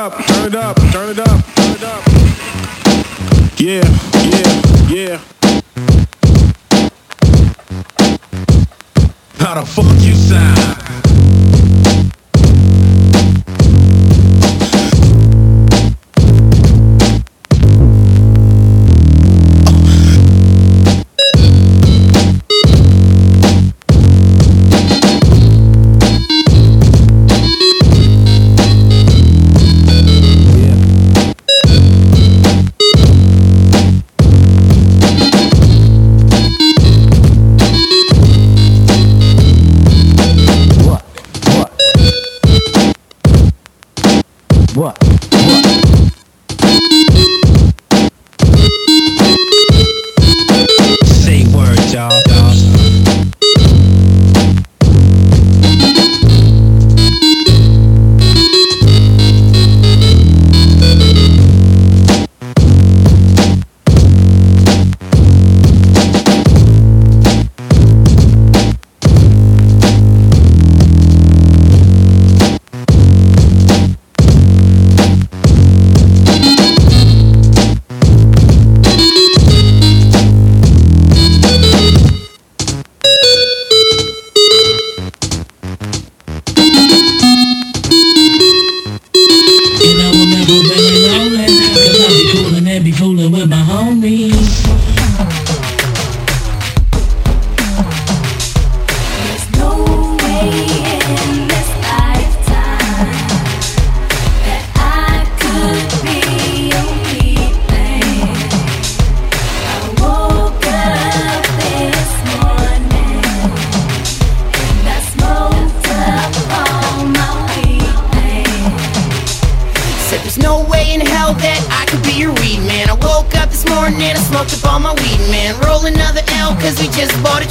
up, turn it up, turn it up, turn it up. Yeah, yeah, yeah. How the fuck you sound?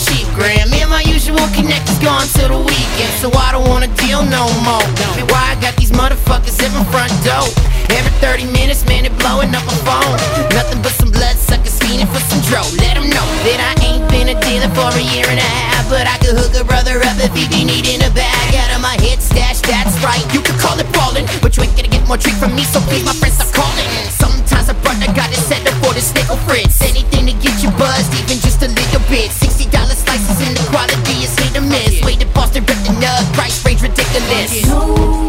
Cheap gram. Me and my usual connect is gone till the weekend. So I don't wanna deal no more. Why I got these motherfuckers at my front door. Every 30 minutes, man, it blowing up my phone. Nothing but some blood suckers fiending for some dro. Let them know that I ain't been a dealer for a year and a half. But I could hook a brother up if he be needing a bag. Out of my head stash, that's right. You could call it ballin'. But you ain't gonna get more treat from me, so please, my friends, stop calling. Sometimes a brother got it set up for the nickel fritz. Anything to get you buzzed, even just a little bit. $60 the quality is hit or miss. Way to Boston, rip the nut, price range ridiculous. No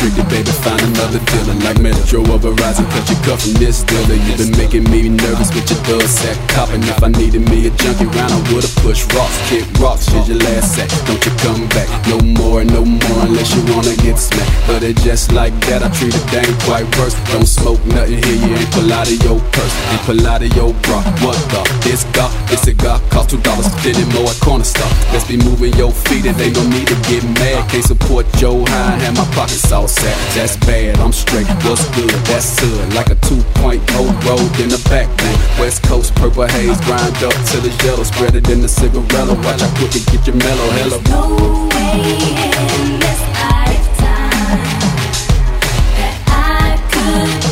restricted, baby. Find another dealer like Metro or Verizon. Cut your cut from this dealer. You've been making me nervous with your dub sack copping. If I needed me a junkie round, I would've pushed rocks, kick rocks. Here's your last sack. Don't you come back. No more, no more unless you wanna get smacked. But it just like that, I treat it dang quite worse. Don't smoke nothing here, you ain't pull out of your purse. Ain't pull out of your bra. What the? This got, this cigar cost two dollars. Fifty more at corner store. Let's be moving your feet, and they don't need to get mad. Can't support Joe High, have my pockets all set. That's bad, I'm straight. What's good? That's good. Like a 2.0 road in the back then. West Coast purple haze, grind up till it's yellow. Spread it in the cigarella. Watch how quick it get you mellow. Hello. No way in this lifetime that I could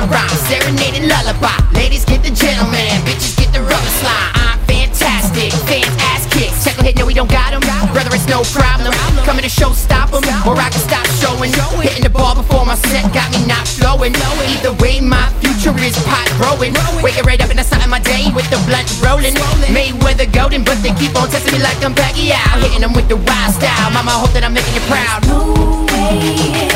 another rhyme. Serenading lullaby. Ladies get the gentleman. Bitches get the rubber slime. I'm fantastic. Fans ass kicks. Check ahead, no, we don't got got 'em. Brother, it's no problem. Coming to show, stop 'em. Or I can stop showing. Hitting the ball before my set got me not flowing. Either way, my future is pot growing. Waking right up and starting my day with the blunt rolling. Mayweather golden, but they keep on testing me like I'm Pacquiao. Hitting them with the wild style. Mama, hope that I'm making you proud. No way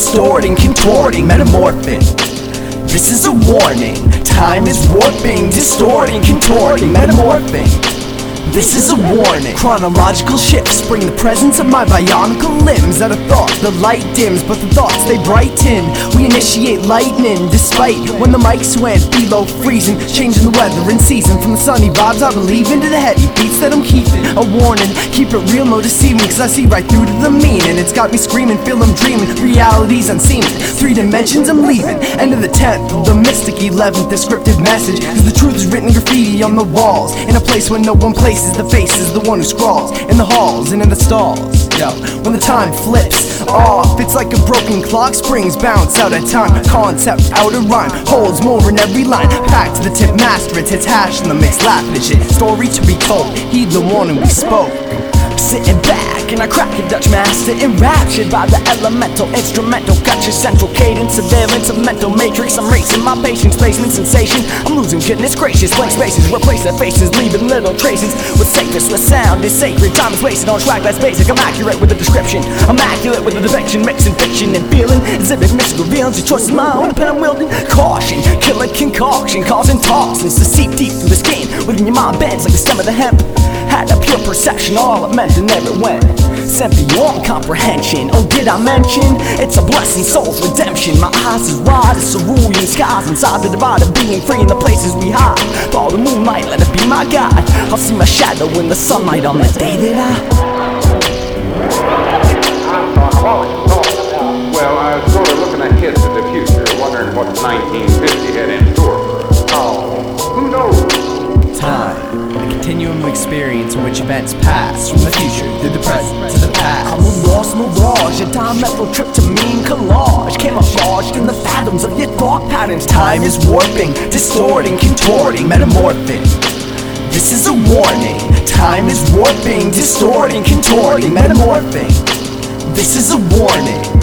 distorting, contorting, metamorphing This is a warning Time is warping, distorting, contorting, metamorphing this is a warning. Chronological shifts bring the presence of my bionical limbs out of thought. The light dims, but the thoughts they brighten. We initiate lightning, despite when the mics went below freezing, changing the weather and season from the sunny vibes I believe into the heavy beats that I'm keeping. A warning, keep it real, no deceiving, cause I see right through to the meaning. It's got me screaming, feel I'm dreaming. Reality's unseen. Three dimensions I'm leaving. End of the tenth, the mystic eleventh descriptive message. Cause the truth is written graffiti on the walls. In a place where no one places the faces, the one who scrawls. In the halls and in the stalls. Yo, when the time flips off, it's like a broken clock. Springs bounce out of time. Concept out of rhyme. Holds more in every line. Packed to the tip, master it. Hits hash in the mix, laughing at shit. Story to be told. Heed the warning we spoke. Sitting back and I crack a Dutch master Enraptured by the elemental instrumental. Got your central cadence, surveillance of mental matrix. I'm racing my patience, placement sensation. I'm losing goodness gracious, blank spaces Replace their faces, leaving little traces. With safest, sound is sacred. Time is wasted on track, that's basic. I'm accurate with the description. Immaculate with the depiction Mixing fiction and feeling. Exhibit mystical reveals Your choice is my own, pen I'm wielding Caution, killer concoction Causing toxins to seep deep through the skin. Within your mind bends like the stem of the hemp Had a pure perception, all it meant and never went Sent beyond comprehension Oh, did I mention? It's a blessing, soul's redemption My eyes is wide as cerulean skies Inside the divided being free in the places we hide Follow the moonlight, let it be my guide I'll see my shadow in the sunlight on the day that I Well, I was sort of looking ahead to the future, wondering what 1950 had in store for us. Oh, who knows? Time, continuum of experience in which events pass from the future through the present to the past. I'm a lost mirage, a diametrical trip to mean collage. Camouflaged in the fathoms of your thought patterns. Time is warping, distorting, contorting, metamorphing This is a warning. Time is warping, distorting, contorting, metamorphing This is a warning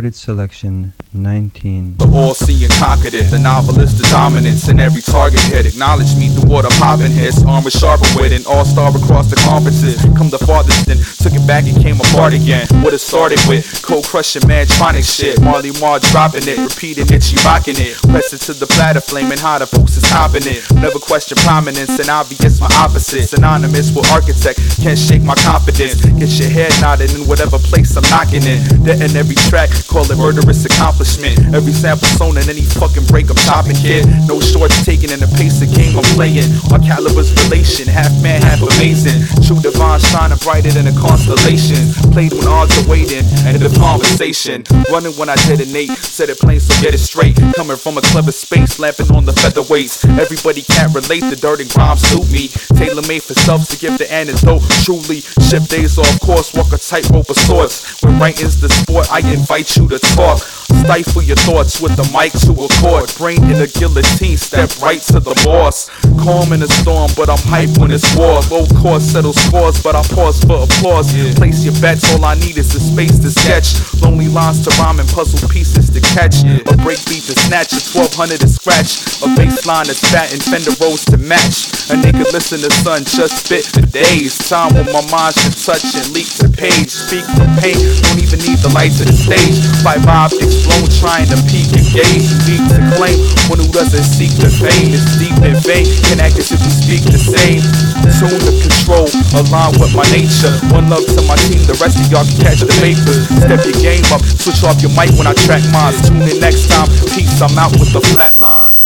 Recorded selection 19. The all-seeing conquered it. The novelist, the dominance in every target hit. Acknowledge me, the water popping hits. Armor sharper with an all-star across the conferences. Come the farthest and took it back and came apart again. What it started with, cold crushing mantronic shit. Marley Marl dropping it, repeating it, she rocking it. Press it to the platter, flaming hot, the folks is topping it. Never question prominence and obvious my opposite. Synonymous with architect, can't shake my confidence. Get your head nodded in whatever place I'm knocking in. That in every track, call it murderous accomplishment. Every sample sewn in any fucking break I'm chopping, kid. No shorts taken in the pace of game I'm playing. Our caliber's relation, half man, half amazing. True divine shining brighter than a constellation. Played when odds are waiting, and the conversation. Running when I detonate, said it plain, so get it straight. Coming from a clever space, lamping on the featherweights. Everybody can't relate, the dirt and grime suit me. Tailor made for selves to give the antidote. Truly, ship days off course, walk a tightrope of sorts. When writing's the sport, I invite you to talk. Stifle your thoughts with the mic to a chord. Brain in a guillotine, step right to the boss. Calm in a storm, but I'm hype when it's war. Low cost settle scores, but I pause for applause. Place your bets, all I need is the space to sketch. Lonely lines to rhyme and puzzle pieces to catch. A break beat to snatch, a 1200 to scratch. A bass line that's fat and fender rolls to match. A nigga listen to sun, just spit for days. Time when my mind should touch and leak the page. Speak from pain, don't even need the lights of the stage. Five optics blown, trying to peak and gauge. Deep to claim, one who doesn't seek the fame is deep in vain. Can act as if we speak the same. Tune to control, align with my nature. One love to my team, the rest of y'all can catch the vapors. Step your game up, switch off your mic when I track mine. Tune in next time. Peace, I'm out with the flatline.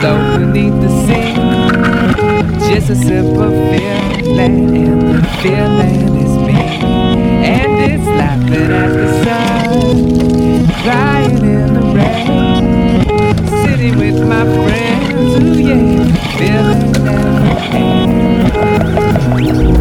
though beneath the sea. Just a simple feeling, and the feeling is me. And it's laughing at the sun, crying in the rain, sitting with my friends, ooh yeah, feeling everything.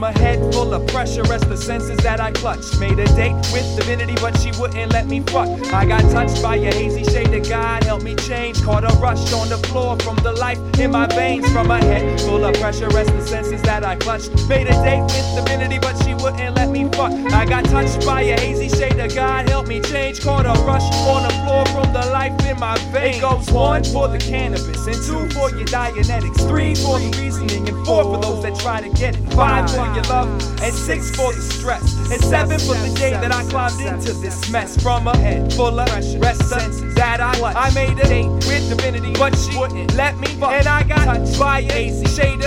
From a head full of pressure the senses that I clutched. Made a date with divinity, but she wouldn't let me fuck. I got touched by a hazy shade of God, helped me change. Caught a rush on the floor from the life in my veins. From a head full of pressure Rest the senses that I clutched. Made a date with divinity, but she wouldn't let me fuck. I got touched by a hazy shade of God, helped me change. Caught a rush on the floor from the life in my veins. It goes one for the cannabis, and two for your Dianetics, three for the reasoning, and four for those that try to get it. Five for your love, and six for the stress, and seven for the day that I climbed into this mess. From a head full of pressure, rest that I I made a date. with divinity, but she wouldn't let me fuck. And I got touched by a shade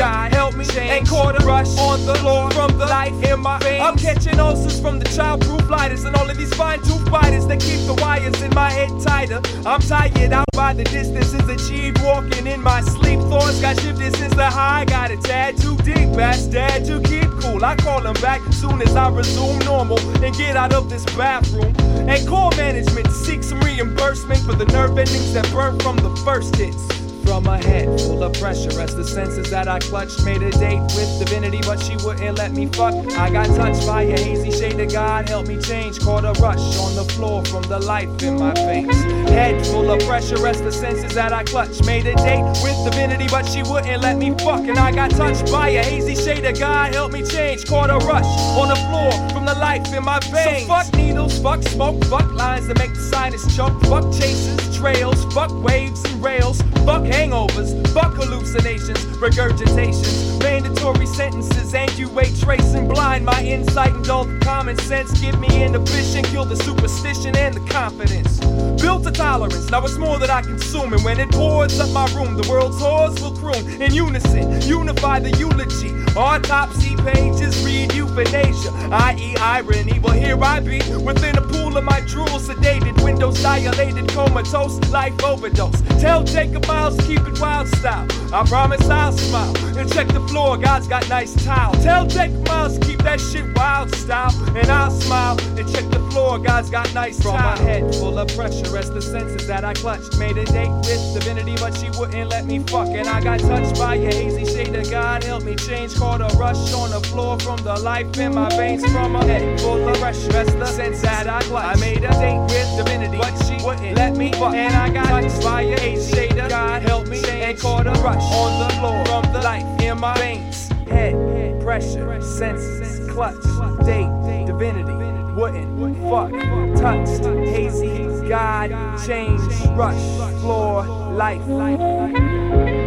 on the floor from the life in my veins. I'm catching ulcers from the childproof lighters and all of these fine tooth fighters that keep the wires in my head tighter. I'm tired out by the distances achieved walking in my sleep. Thoughts got shifted since the high got a tad too deep. Dad to keep cool. I call him back soon as I resume normal and get out of this bathroom. And call management to seek some reimbursement for the nerve endings that burnt from the first hits. From a head full of pressure as the senses that I clutched made a date with divinity, but she wouldn't let me fuck. I got touched by a hazy shade of God, helped me change. Caught a rush on the floor from the life in my veins. Head full of pressure as the senses that I clutched made a date with divinity, but she wouldn't let me fuck. And I got touched by a hazy shade of God, helped me change. Caught a rush on the floor from the life in my veins. So fuck needles, fuck smoke, fuck lines that make the sinus choke, fuck chases, trails, fuck waves and rails, fuck hangovers, fuck hallucinations, regurgitations, mandatory sentences, and you wait, tracing blind my insight and dull the common sense. Give me inhibition, kill the superstition and the confidence. Built a tolerance, now it's more that I consume, and when it pours up my room, the world's whores will croon in unison. Unify the eulogy. Autopsy pages read euthanasia, i.e. irony. Well, here I be within a pool of my drool, sedated, windows dilated, comatose, life overdose. Tell Jacob Miles keep it wild style. I promise I'll smile and check the floor. God's got nice tile. Tell Jacob Miles keep that shit wild style, and I'll smile and check the floor. God's got nice From my head full of pressure Rest the senses that I clutched. Made a date with divinity, but she wouldn't let me fuck. And I got touched by a hazy shade of God. Help me change. Caught a rush on the floor from the life in my veins. From a head full of rush. Rest the sense that I clutched. I made a date with divinity, but she wouldn't let me fuck. And I got touched by your hazy shade of God. Help me change, and caught a rush on the floor from the life in my veins. Head, pressure, senses, clutch, date, divinity, wouldn't, fuck, touched, hazy, God, change, rush, floor, life.